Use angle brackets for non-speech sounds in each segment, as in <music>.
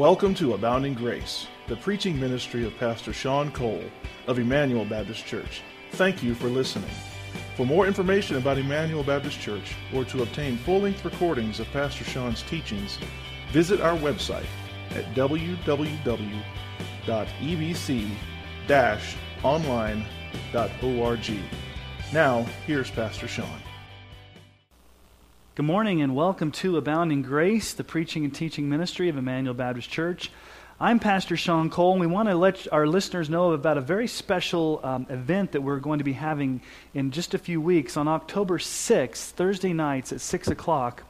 Welcome to Abounding Grace, the preaching ministry of Pastor Sean Cole of Emmanuel Baptist Church. Thank you for listening. For more information about Emmanuel Baptist Church or to obtain full length recordings of Pastor Sean's teachings, visit our website at www.ebc-online.org. Now, here's Pastor Sean. Good morning and welcome to Abounding Grace, the preaching and teaching ministry of Emmanuel Baptist Church. I'm Pastor Sean Cole, and we want to let our listeners know about a very special um, event that we're going to be having in just a few weeks. On October 6th, Thursday nights at 6 o'clock,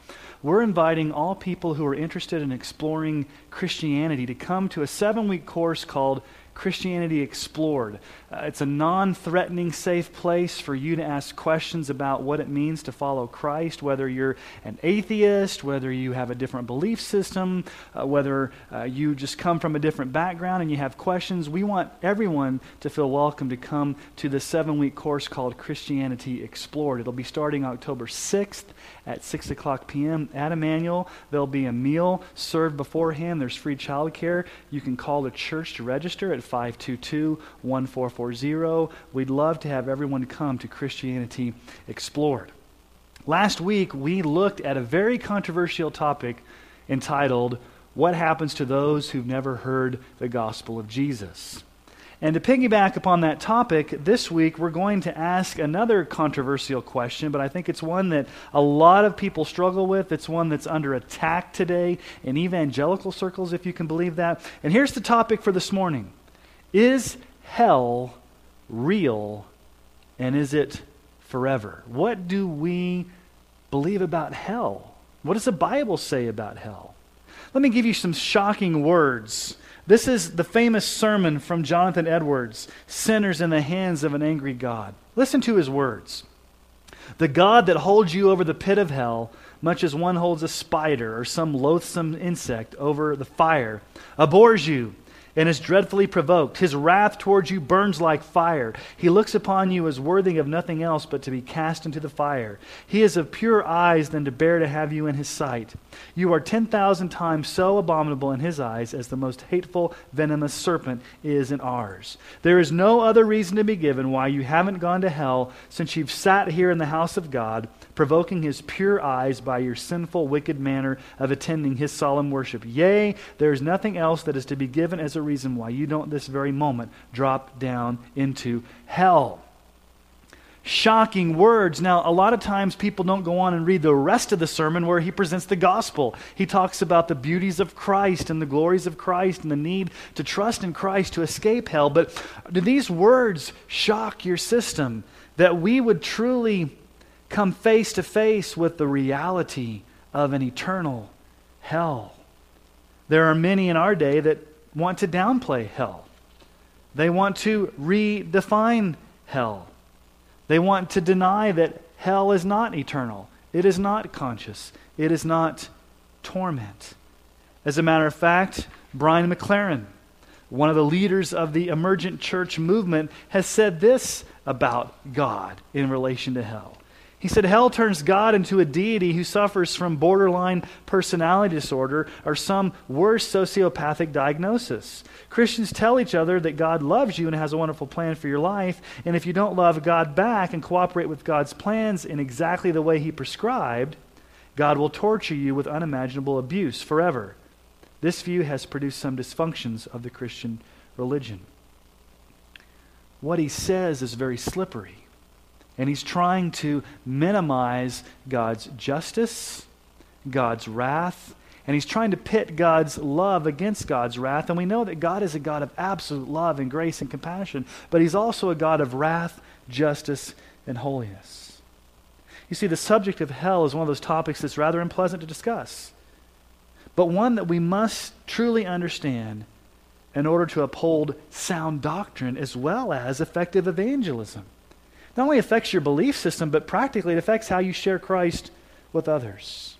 we're inviting all people who are interested in exploring Christianity to come to a seven week course called Christianity Explored. Uh, it's a non threatening, safe place for you to ask questions about what it means to follow Christ, whether you're an atheist, whether you have a different belief system, uh, whether uh, you just come from a different background and you have questions. We want everyone to feel welcome to come to the seven week course called Christianity Explored. It'll be starting October 6th at 6 o'clock p.m. at Emmanuel. There'll be a meal served beforehand. There's free childcare. You can call the church to register at 522 1440. We'd love to have everyone come to Christianity Explored. Last week, we looked at a very controversial topic entitled, What Happens to Those Who've Never Heard the Gospel of Jesus? And to piggyback upon that topic, this week we're going to ask another controversial question, but I think it's one that a lot of people struggle with. It's one that's under attack today in evangelical circles, if you can believe that. And here's the topic for this morning Is hell real and is it forever? What do we believe about hell? What does the Bible say about hell? Let me give you some shocking words this is the famous sermon from Jonathan Edwards Sinners in the Hands of an Angry God. Listen to his words. The God that holds you over the pit of hell, much as one holds a spider or some loathsome insect over the fire, abhors you and is dreadfully provoked. His wrath towards you burns like fire. He looks upon you as worthy of nothing else but to be cast into the fire. He is of purer eyes than to bear to have you in his sight. You are ten thousand times so abominable in his eyes as the most hateful, venomous serpent is in ours. There is no other reason to be given why you haven't gone to hell since you've sat here in the house of God provoking his pure eyes by your sinful, wicked manner of attending his solemn worship. Yea, there is nothing else that is to be given as a reason why you don't this very moment drop down into hell shocking words. Now, a lot of times people don't go on and read the rest of the sermon where he presents the gospel. He talks about the beauties of Christ and the glories of Christ and the need to trust in Christ to escape hell. But do these words shock your system that we would truly come face to face with the reality of an eternal hell. There are many in our day that want to downplay hell. They want to redefine hell. They want to deny that hell is not eternal. It is not conscious. It is not torment. As a matter of fact, Brian McLaren, one of the leaders of the emergent church movement, has said this about God in relation to hell. He said, Hell turns God into a deity who suffers from borderline personality disorder or some worse sociopathic diagnosis. Christians tell each other that God loves you and has a wonderful plan for your life, and if you don't love God back and cooperate with God's plans in exactly the way He prescribed, God will torture you with unimaginable abuse forever. This view has produced some dysfunctions of the Christian religion. What he says is very slippery. And he's trying to minimize God's justice, God's wrath, and he's trying to pit God's love against God's wrath. And we know that God is a God of absolute love and grace and compassion, but he's also a God of wrath, justice, and holiness. You see, the subject of hell is one of those topics that's rather unpleasant to discuss, but one that we must truly understand in order to uphold sound doctrine as well as effective evangelism not only affects your belief system, but practically it affects how you share Christ with others.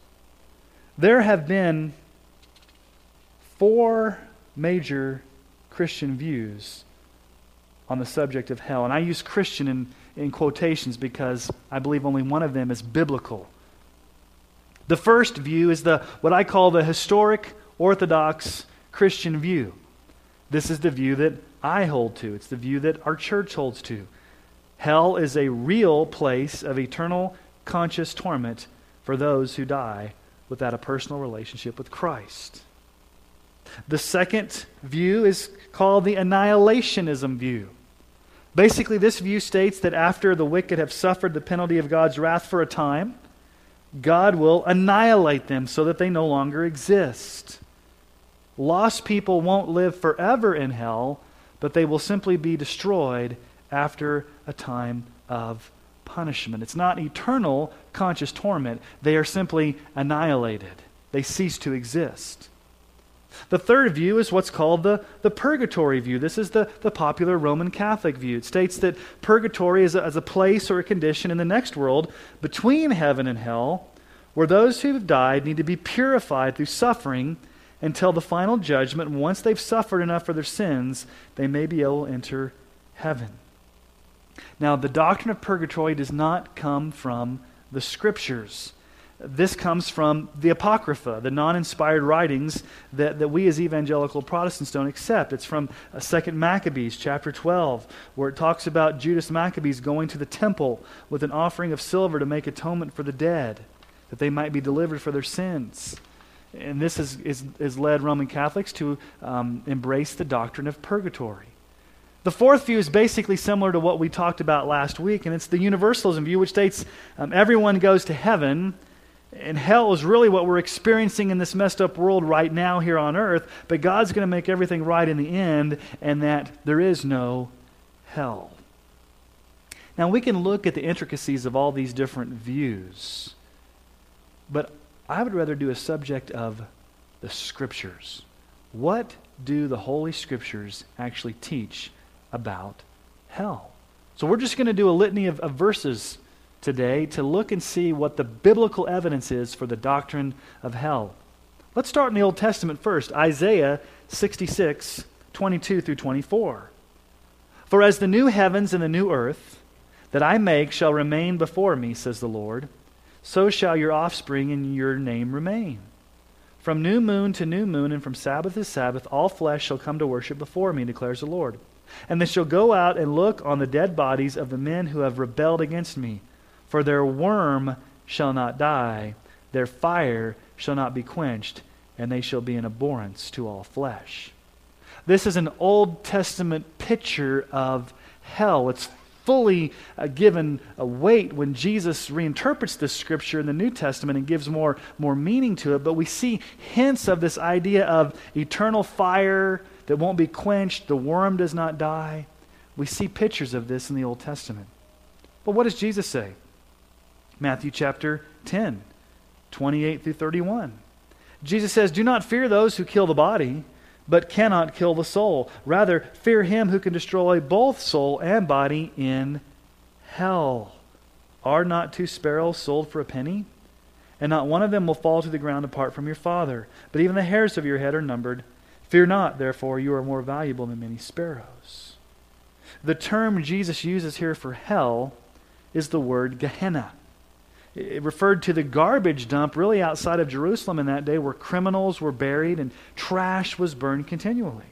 There have been four major Christian views on the subject of hell. And I use Christian in, in quotations because I believe only one of them is biblical. The first view is the what I call the historic Orthodox Christian view. This is the view that I hold to, it's the view that our church holds to. Hell is a real place of eternal conscious torment for those who die without a personal relationship with Christ. The second view is called the annihilationism view. Basically, this view states that after the wicked have suffered the penalty of God's wrath for a time, God will annihilate them so that they no longer exist. Lost people won't live forever in hell, but they will simply be destroyed after a time of punishment. It's not eternal conscious torment, they are simply annihilated, they cease to exist. The third view is what's called the, the purgatory view. This is the, the popular Roman Catholic view. It states that purgatory is a, is a place or a condition in the next world between heaven and hell where those who have died need to be purified through suffering until the final judgment. Once they've suffered enough for their sins, they may be able to enter heaven. Now, the doctrine of purgatory does not come from the scriptures. This comes from the Apocrypha, the non inspired writings that, that we as evangelical Protestants don't accept. It's from uh, 2 Maccabees, chapter 12, where it talks about Judas Maccabees going to the temple with an offering of silver to make atonement for the dead, that they might be delivered for their sins. And this has is, is led Roman Catholics to um, embrace the doctrine of purgatory. The fourth view is basically similar to what we talked about last week, and it's the universalism view, which states um, everyone goes to heaven and hell is really what we're experiencing in this messed up world right now here on earth, but God's going to make everything right in the end, and that there is no hell. Now, we can look at the intricacies of all these different views, but I would rather do a subject of the Scriptures. What do the Holy Scriptures actually teach about hell? So, we're just going to do a litany of, of verses today to look and see what the biblical evidence is for the doctrine of hell. Let's start in the Old Testament first Isaiah 66, 22 through 24. For as the new heavens and the new earth that I make shall remain before me, says the Lord, so shall your offspring and your name remain. From new moon to new moon, and from Sabbath to Sabbath, all flesh shall come to worship before me, declares the Lord. And they shall go out and look on the dead bodies of the men who have rebelled against me for their worm shall not die, their fire shall not be quenched, and they shall be an abhorrence to all flesh. This is an Old Testament picture of hell. It's fully uh, given a weight when Jesus reinterprets this scripture in the New Testament and gives more, more meaning to it. But we see hints of this idea of eternal fire that won't be quenched, the worm does not die. We see pictures of this in the Old Testament. But what does Jesus say? Matthew chapter 10, 28 through 31. Jesus says, Do not fear those who kill the body, but cannot kill the soul. Rather, fear him who can destroy both soul and body in hell. Are not two sparrows sold for a penny? And not one of them will fall to the ground apart from your Father. But even the hairs of your head are numbered. Fear not, therefore, you are more valuable than many sparrows. The term Jesus uses here for hell is the word Gehenna. It referred to the garbage dump really outside of Jerusalem in that day where criminals were buried and trash was burned continually.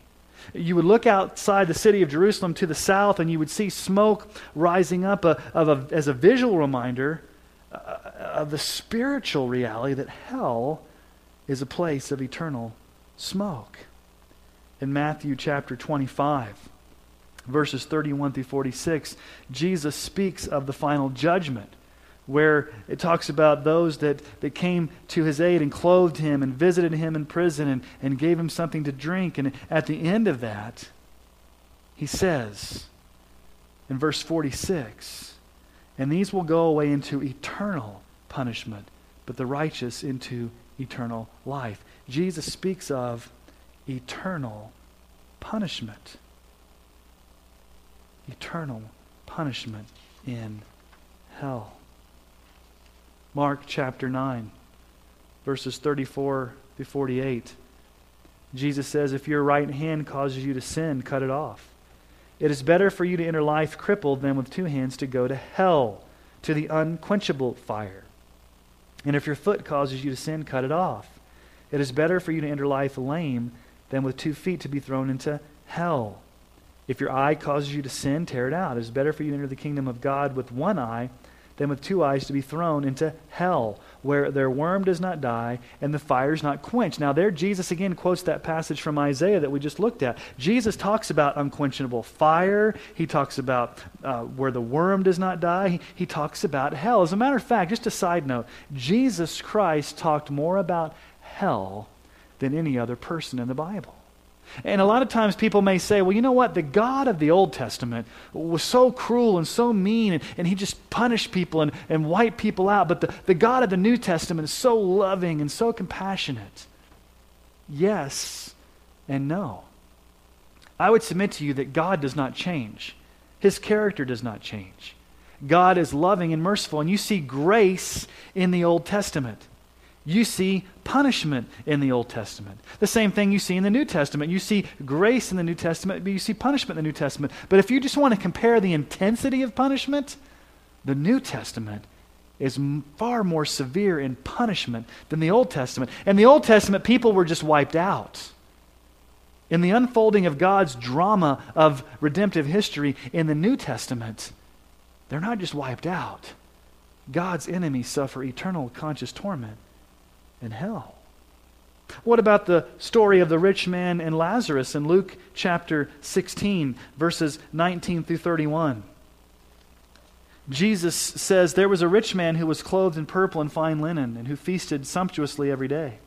You would look outside the city of Jerusalem to the south and you would see smoke rising up a, a, as a visual reminder uh, of the spiritual reality that hell is a place of eternal smoke. In Matthew chapter 25, verses 31 through 46, Jesus speaks of the final judgment where it talks about those that, that came to his aid and clothed him and visited him in prison and, and gave him something to drink. And at the end of that, he says in verse 46 And these will go away into eternal punishment, but the righteous into eternal life. Jesus speaks of eternal punishment. Eternal punishment in hell. Mark chapter 9, verses 34 through 48. Jesus says, If your right hand causes you to sin, cut it off. It is better for you to enter life crippled than with two hands to go to hell, to the unquenchable fire. And if your foot causes you to sin, cut it off. It is better for you to enter life lame than with two feet to be thrown into hell. If your eye causes you to sin, tear it out. It is better for you to enter the kingdom of God with one eye than with two eyes to be thrown into hell, where their worm does not die and the fire is not quenched. Now, there, Jesus again quotes that passage from Isaiah that we just looked at. Jesus talks about unquenchable fire. He talks about uh, where the worm does not die. He, he talks about hell. As a matter of fact, just a side note, Jesus Christ talked more about hell than any other person in the Bible. And a lot of times people may say, well, you know what? The God of the Old Testament was so cruel and so mean, and, and he just punished people and, and wiped people out. But the, the God of the New Testament is so loving and so compassionate. Yes and no. I would submit to you that God does not change, his character does not change. God is loving and merciful, and you see grace in the Old Testament you see punishment in the Old Testament. The same thing you see in the New Testament. You see grace in the New Testament, but you see punishment in the New Testament. But if you just want to compare the intensity of punishment, the New Testament is far more severe in punishment than the Old Testament. In the Old Testament, people were just wiped out. In the unfolding of God's drama of redemptive history in the New Testament, they're not just wiped out. God's enemies suffer eternal conscious torment in hell. What about the story of the rich man and Lazarus in Luke chapter 16, verses 19 through 31? Jesus says, There was a rich man who was clothed in purple and fine linen, and who feasted sumptuously every day.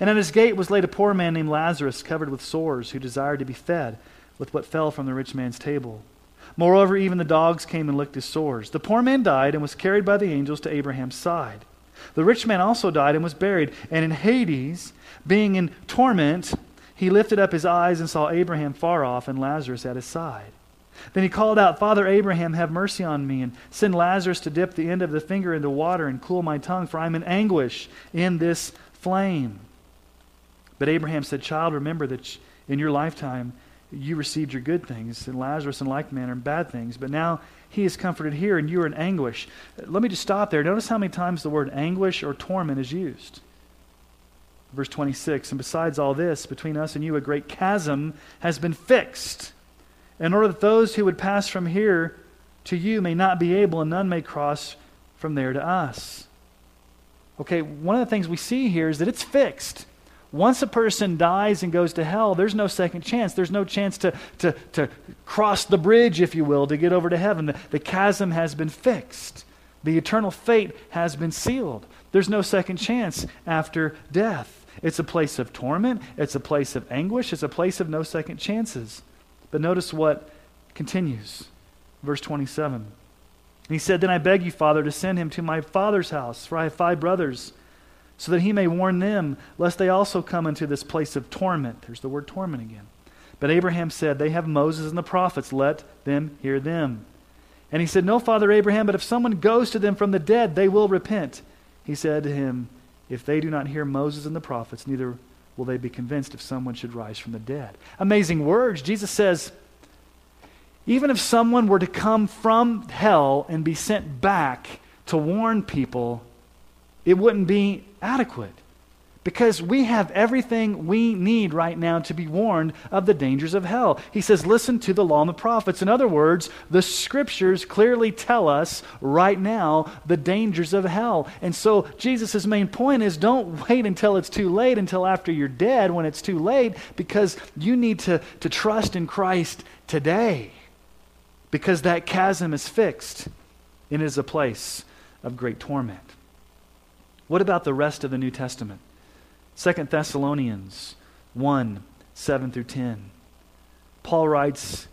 And at his gate was laid a poor man named Lazarus, covered with sores, who desired to be fed with what fell from the rich man's table. Moreover, even the dogs came and licked his sores. The poor man died and was carried by the angels to Abraham's side. The rich man also died and was buried. And in Hades, being in torment, he lifted up his eyes and saw Abraham far off and Lazarus at his side. Then he called out, Father Abraham, have mercy on me, and send Lazarus to dip the end of the finger into water and cool my tongue, for I am in anguish in this flame. But Abraham said, Child, remember that in your lifetime you received your good things, and Lazarus in like manner bad things. But now he is comforted here, and you are in anguish. Let me just stop there. Notice how many times the word anguish or torment is used. Verse 26 And besides all this, between us and you, a great chasm has been fixed, in order that those who would pass from here to you may not be able, and none may cross from there to us. Okay, one of the things we see here is that it's fixed. Once a person dies and goes to hell, there's no second chance. There's no chance to, to, to cross the bridge, if you will, to get over to heaven. The, the chasm has been fixed, the eternal fate has been sealed. There's no second chance after death. It's a place of torment, it's a place of anguish, it's a place of no second chances. But notice what continues. Verse 27. He said, Then I beg you, Father, to send him to my father's house, for I have five brothers so that he may warn them, lest they also come into this place of torment. There's the word torment again. But Abraham said, They have Moses and the prophets, let them hear them. And he said, No, Father Abraham, but if someone goes to them from the dead, they will repent. He said to him, If they do not hear Moses and the prophets, neither will they be convinced if someone should rise from the dead. Amazing words. Jesus says, even if someone were to come from hell and be sent back to warn people, it wouldn't be adequate because we have everything we need right now to be warned of the dangers of hell. He says, Listen to the law and the prophets. In other words, the scriptures clearly tell us right now the dangers of hell. And so, Jesus' main point is don't <laughs> wait until it's too late, until after you're dead when it's too late, because you need to, to trust in Christ today. Because that chasm is fixed and is a place of great torment. What about the rest of the New Testament? 2 Thessalonians 1 7 through 10. Paul writes,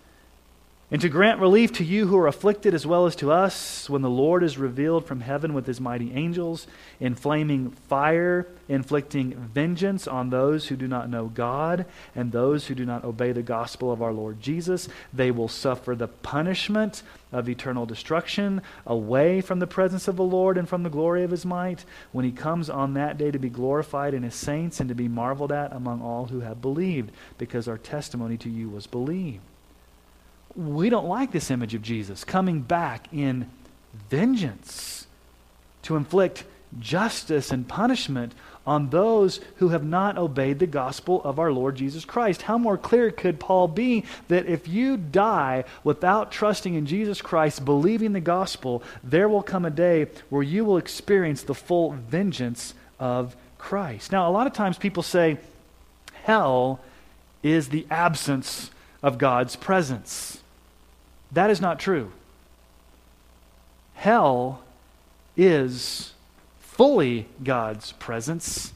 and to grant relief to you who are afflicted as well as to us when the Lord is revealed from heaven with his mighty angels in flaming fire, inflicting vengeance on those who do not know God and those who do not obey the gospel of our Lord Jesus. They will suffer the punishment of eternal destruction away from the presence of the Lord and from the glory of his might when he comes on that day to be glorified in his saints and to be marveled at among all who have believed, because our testimony to you was believed we don't like this image of Jesus coming back in vengeance to inflict justice and punishment on those who have not obeyed the gospel of our Lord Jesus Christ. How more clear could Paul be that if you die without trusting in Jesus Christ, believing the gospel, there will come a day where you will experience the full vengeance of Christ. Now, a lot of times people say hell is the absence of God's presence. That is not true. Hell is fully God's presence.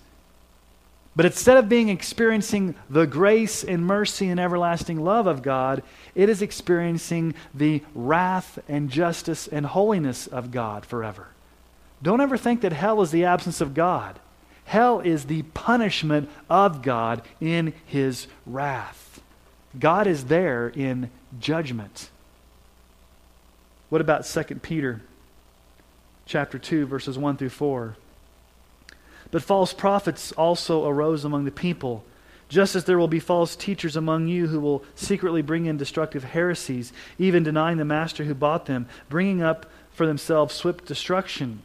But instead of being experiencing the grace and mercy and everlasting love of God, it is experiencing the wrath and justice and holiness of God forever. Don't ever think that hell is the absence of God. Hell is the punishment of God in his wrath. God is there in judgment. What about 2 Peter chapter 2, verses 1 through 4. But false prophets also arose among the people, just as there will be false teachers among you who will secretly bring in destructive heresies, even denying the master who bought them, bringing up for themselves swift destruction.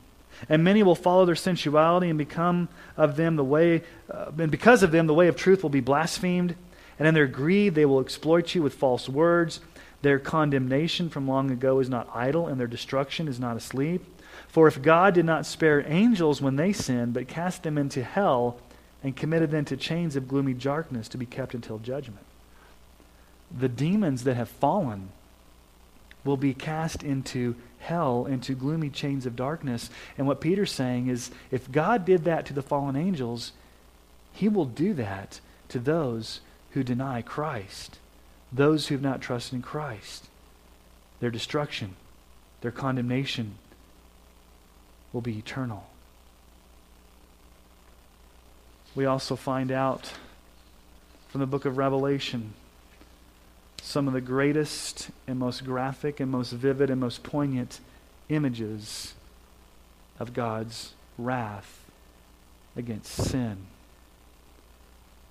And many will follow their sensuality, and become of them the way, uh, and because of them the way of truth will be blasphemed. And in their greed they will exploit you with false words. Their condemnation from long ago is not idle, and their destruction is not asleep. For if God did not spare angels when they sinned, but cast them into hell and committed them to chains of gloomy darkness to be kept until judgment, the demons that have fallen will be cast into hell, into gloomy chains of darkness. And what Peter's saying is if God did that to the fallen angels, he will do that to those who deny Christ, those who have not trusted in Christ. Their destruction, their condemnation, will be eternal. We also find out from the book of Revelation some of the greatest and most graphic and most vivid and most poignant images of God's wrath against sin.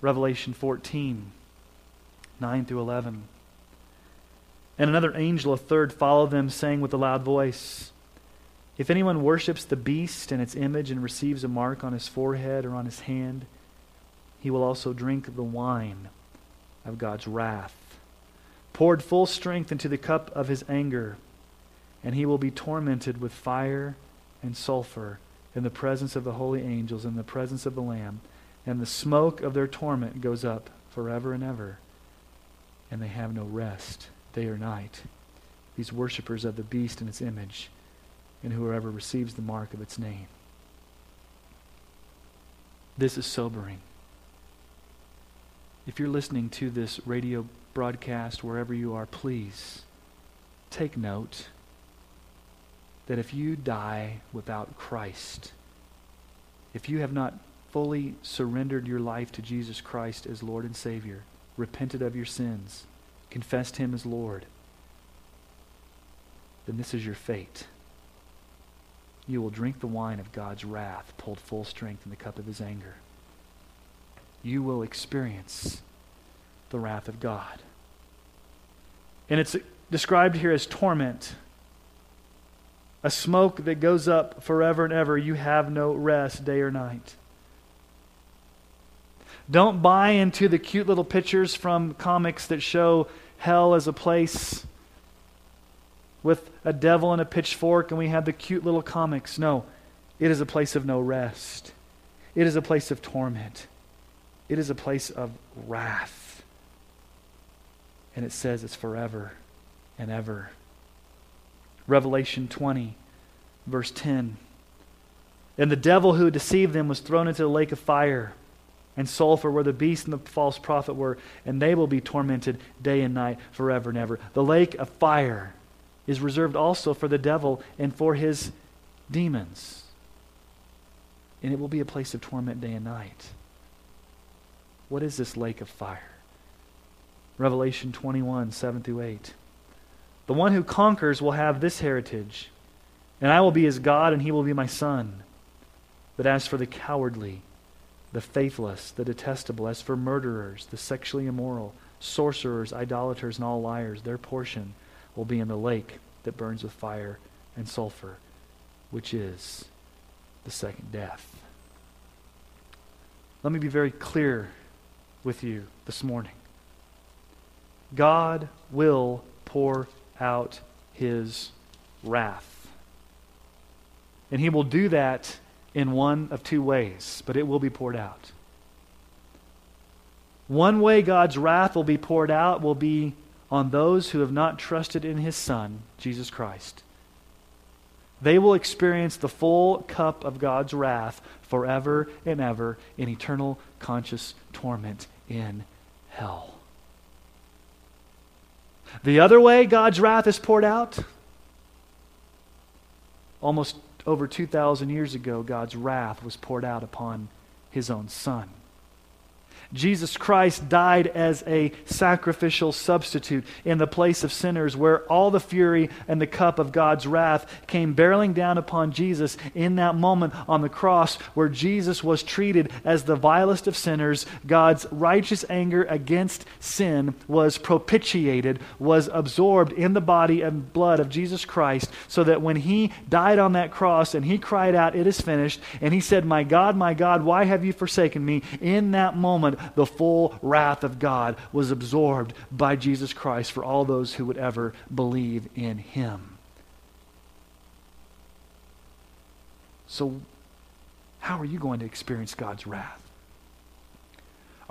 Revelation 14, 9 through 11. And another angel, a third, followed them, saying with a loud voice, if anyone worships the beast and its image and receives a mark on his forehead or on his hand, he will also drink the wine of God's wrath, poured full strength into the cup of his anger, and he will be tormented with fire and sulfur in the presence of the holy angels, in the presence of the Lamb, and the smoke of their torment goes up forever and ever, and they have no rest day or night. These worshippers of the beast and its image and whoever receives the mark of its name. This is sobering. If you're listening to this radio broadcast wherever you are, please take note that if you die without Christ, if you have not fully surrendered your life to Jesus Christ as Lord and Savior, repented of your sins, confessed Him as Lord, then this is your fate you will drink the wine of God's wrath, pulled full strength in the cup of his anger. You will experience the wrath of God. And it's described here as torment. A smoke that goes up forever and ever. You have no rest day or night. Don't buy into the cute little pictures from comics that show hell as a place with a devil and a pitchfork and we have the cute little comics. No, it is a place of no rest. It is a place of torment. It is a place of wrath. And it says it's forever and ever. Revelation 20, verse 10. And the devil who deceived them was thrown into the lake of fire and sulfur where the beast and the false prophet were, and they will be tormented day and night forever and ever. The lake of fire is reserved also for the devil and for his demons. And it will be a place of torment day and night. What is this lake of fire? Revelation 21, 7 through 8. The one who conquers will have this heritage, and I will be his God, and he will be my son. But as for the cowardly, the faithless, the detestable, as for murderers, the sexually immoral, sorcerers, idolaters, and all liars, their portion will be in the lake that burns with fire and sulfur, which is the second death. Let me be very clear with you this morning. God will pour out his wrath. And he will do that in one of two ways, but it will be poured out. One way God's wrath will be poured out will be on those who have not trusted in his Son, Jesus Christ. They will experience the full cup of God's wrath forever and ever in eternal conscious torment in hell. The other way God's wrath is poured out, almost over 2,000 years ago, God's wrath was poured out upon his own Son. Jesus Christ died as a sacrificial substitute in the place of sinners, where all the fury and the cup of God's wrath came barreling down upon Jesus in that moment on the cross, where Jesus was treated as the vilest of sinners. God's righteous anger against sin was propitiated, was absorbed in the body and blood of Jesus Christ, so that when he died on that cross and he cried out, It is finished, and he said, My God, my God, why have you forsaken me? In that moment, the full wrath of God was absorbed by Jesus Christ for all those who would ever believe in him. So, how are you going to experience God's wrath?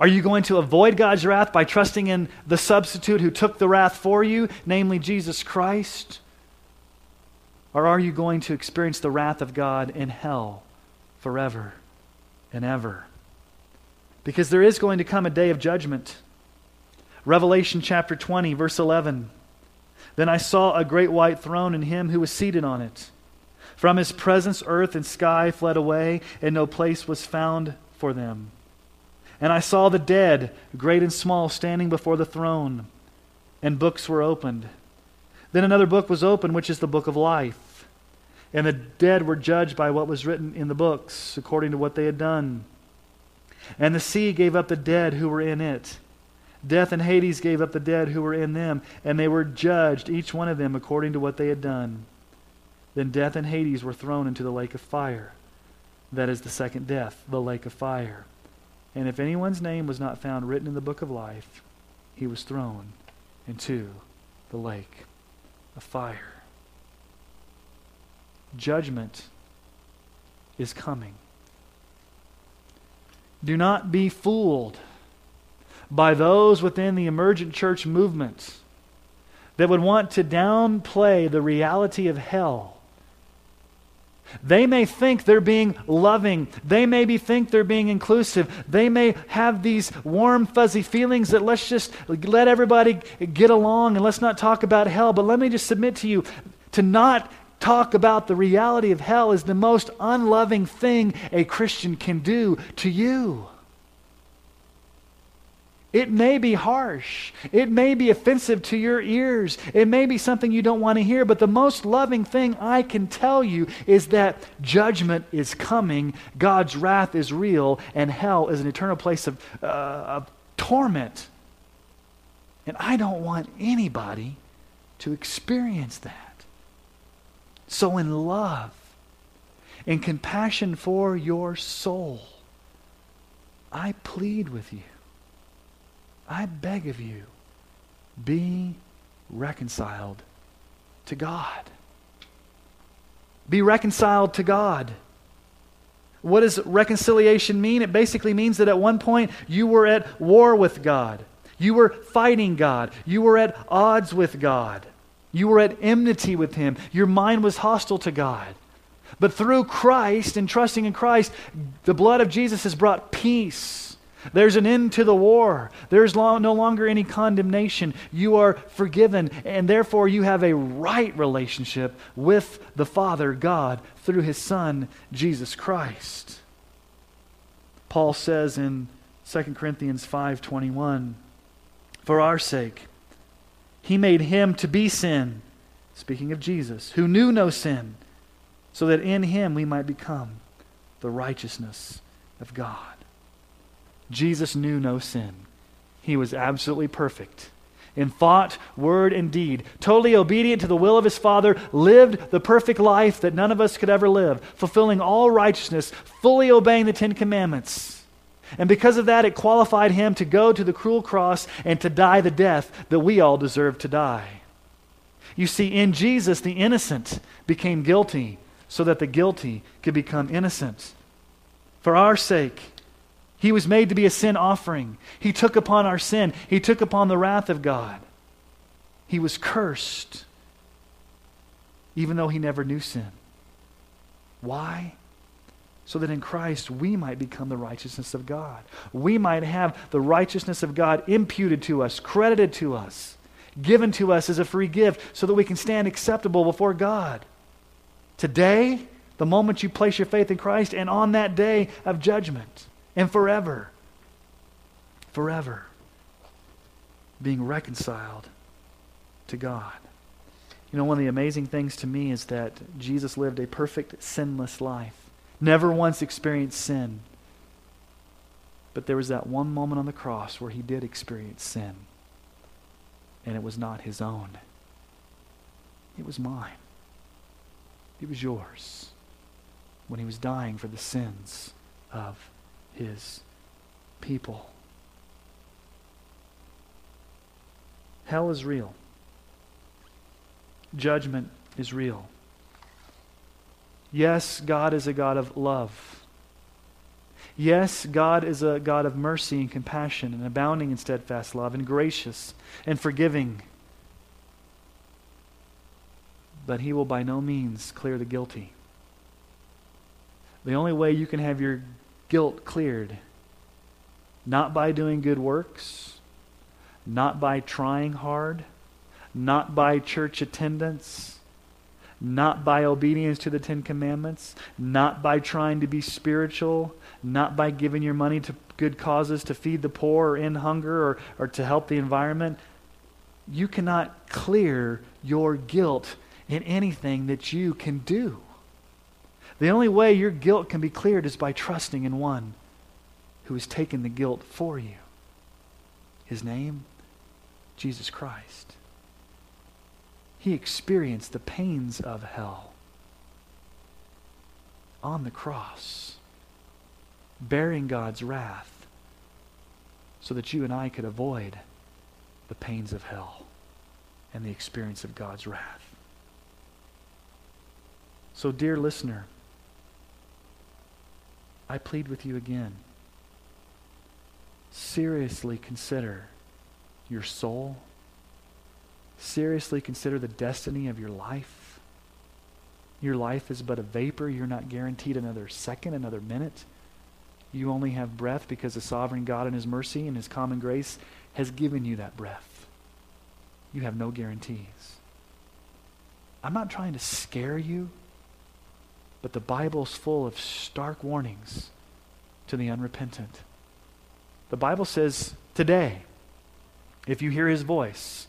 Are you going to avoid God's wrath by trusting in the substitute who took the wrath for you, namely Jesus Christ? Or are you going to experience the wrath of God in hell forever and ever? Because there is going to come a day of judgment. Revelation chapter 20, verse 11. Then I saw a great white throne and him who was seated on it. From his presence, earth and sky fled away, and no place was found for them. And I saw the dead, great and small, standing before the throne, and books were opened. Then another book was opened, which is the book of life. And the dead were judged by what was written in the books, according to what they had done. And the sea gave up the dead who were in it. Death and Hades gave up the dead who were in them, and they were judged, each one of them, according to what they had done. Then death and Hades were thrown into the lake of fire. That is the second death, the lake of fire. And if anyone's name was not found written in the book of life, he was thrown into the lake of fire. Judgment is coming. Do not be fooled by those within the emergent church movement that would want to downplay the reality of hell. They may think they're being loving. They maybe think they're being inclusive. They may have these warm, fuzzy feelings that let's just let everybody get along and let's not talk about hell. But let me just submit to you to not talk about the reality of hell is the most unloving thing a Christian can do to you. It may be harsh. It may be offensive to your ears. It may be something you don't want to hear. But the most loving thing I can tell you is that judgment is coming, God's wrath is real, and hell is an eternal place of, uh, of torment. And I don't want anybody to experience that. So, in love, in compassion for your soul, I plead with you. I beg of you, be reconciled to God. Be reconciled to God. What does reconciliation mean? It basically means that at one point you were at war with God. You were fighting God. You were at odds with God. You were at enmity with him. Your mind was hostile to God. But through Christ and trusting in Christ, the blood of Jesus has brought peace. There's an end to the war. There's no longer any condemnation. You are forgiven, and therefore you have a right relationship with the Father, God, through his Son, Jesus Christ. Paul says in 2 Corinthians 5:21, "For our sake he made him to be sin, speaking of Jesus, who knew no sin, so that in him we might become the righteousness of God. Jesus knew no sin. He was absolutely perfect. in thought, word, and deed, totally obedient to the will of his Father, lived the perfect life that none of us could ever live, fulfilling all righteousness, fully obeying the Ten Commandments. And because of that, it qualified him to go to the cruel cross and to die the death that we all deserve to die. You see, in Jesus, the innocent became guilty so that the guilty could become innocent. For our sake, he was made to be a sin offering. He took upon our sin, He took upon the wrath of God. He was cursed, even though He never knew sin. Why? So that in Christ we might become the righteousness of God. We might have the righteousness of God imputed to us, credited to us, given to us as a free gift, so that we can stand acceptable before God. Today, the moment you place your faith in Christ, and on that day of judgment and forever. Forever. Being reconciled to God. You know, one of the amazing things to me is that Jesus lived a perfect, sinless life, never once experienced sin. But there was that one moment on the cross where he did experience sin, and it was not his own, it was mine, it was yours when he was dying for the sins of his people. Hell is real. Judgment is real. Yes, God is a God of love. Yes, God is a God of mercy and compassion and abounding in steadfast love and gracious and forgiving. But He will by no means clear the guilty. The only way you can have your guilt cleared. Not by doing good works, not by trying hard, not by church attendance, not by obedience to the Ten Commandments, not by trying to be spiritual, not by giving your money to good causes to feed the poor or end hunger or, or to help the environment. You cannot clear your guilt in anything that you can do. The only way your guilt can be cleared is by trusting in one who has taken the guilt for you. His name, Jesus Christ. He experienced the pains of hell on the cross, bearing God's wrath so that you and I could avoid the pains of hell and the experience of God's wrath. So, dear listener, I plead with you again. Seriously consider your soul. Seriously consider the destiny of your life. Your life is but a vapor. You're not guaranteed another second, another minute. You only have breath because the sovereign God in His mercy and His common grace has given you that breath. You have no guarantees. I'm not trying to scare you. But the Bible's full of stark warnings to the unrepentant. The Bible says today, if you hear his voice,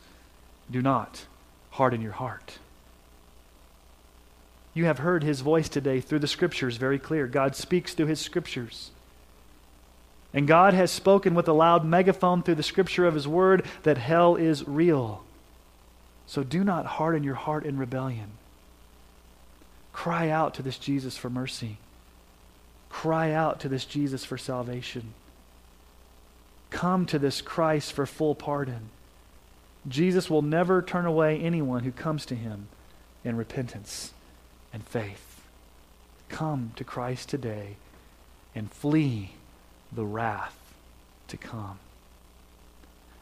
do not harden your heart. You have heard his voice today through the scriptures, very clear. God speaks through his scriptures. And God has spoken with a loud megaphone through the scripture of his word that hell is real. So do not harden your heart in rebellion. Cry out to this Jesus for mercy. Cry out to this Jesus for salvation. Come to this Christ for full pardon. Jesus will never turn away anyone who comes to him in repentance and faith. Come to Christ today and flee the wrath to come.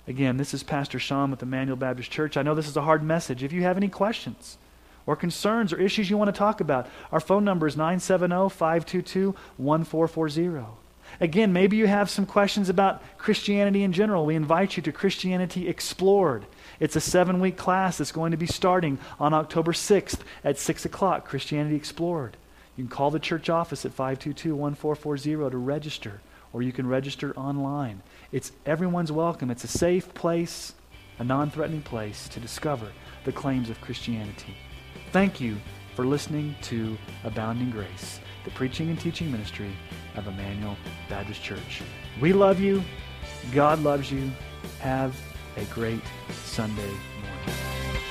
Again, this is Pastor Sean with Emmanuel Baptist Church. I know this is a hard message. If you have any questions, or concerns or issues you want to talk about, our phone number is 970 522 1440. Again, maybe you have some questions about Christianity in general. We invite you to Christianity Explored. It's a seven week class that's going to be starting on October 6th at 6 o'clock. Christianity Explored. You can call the church office at 522 1440 to register, or you can register online. It's everyone's welcome. It's a safe place, a non threatening place to discover the claims of Christianity. Thank you for listening to Abounding Grace, the preaching and teaching ministry of Emmanuel Baptist Church. We love you. God loves you. Have a great Sunday morning.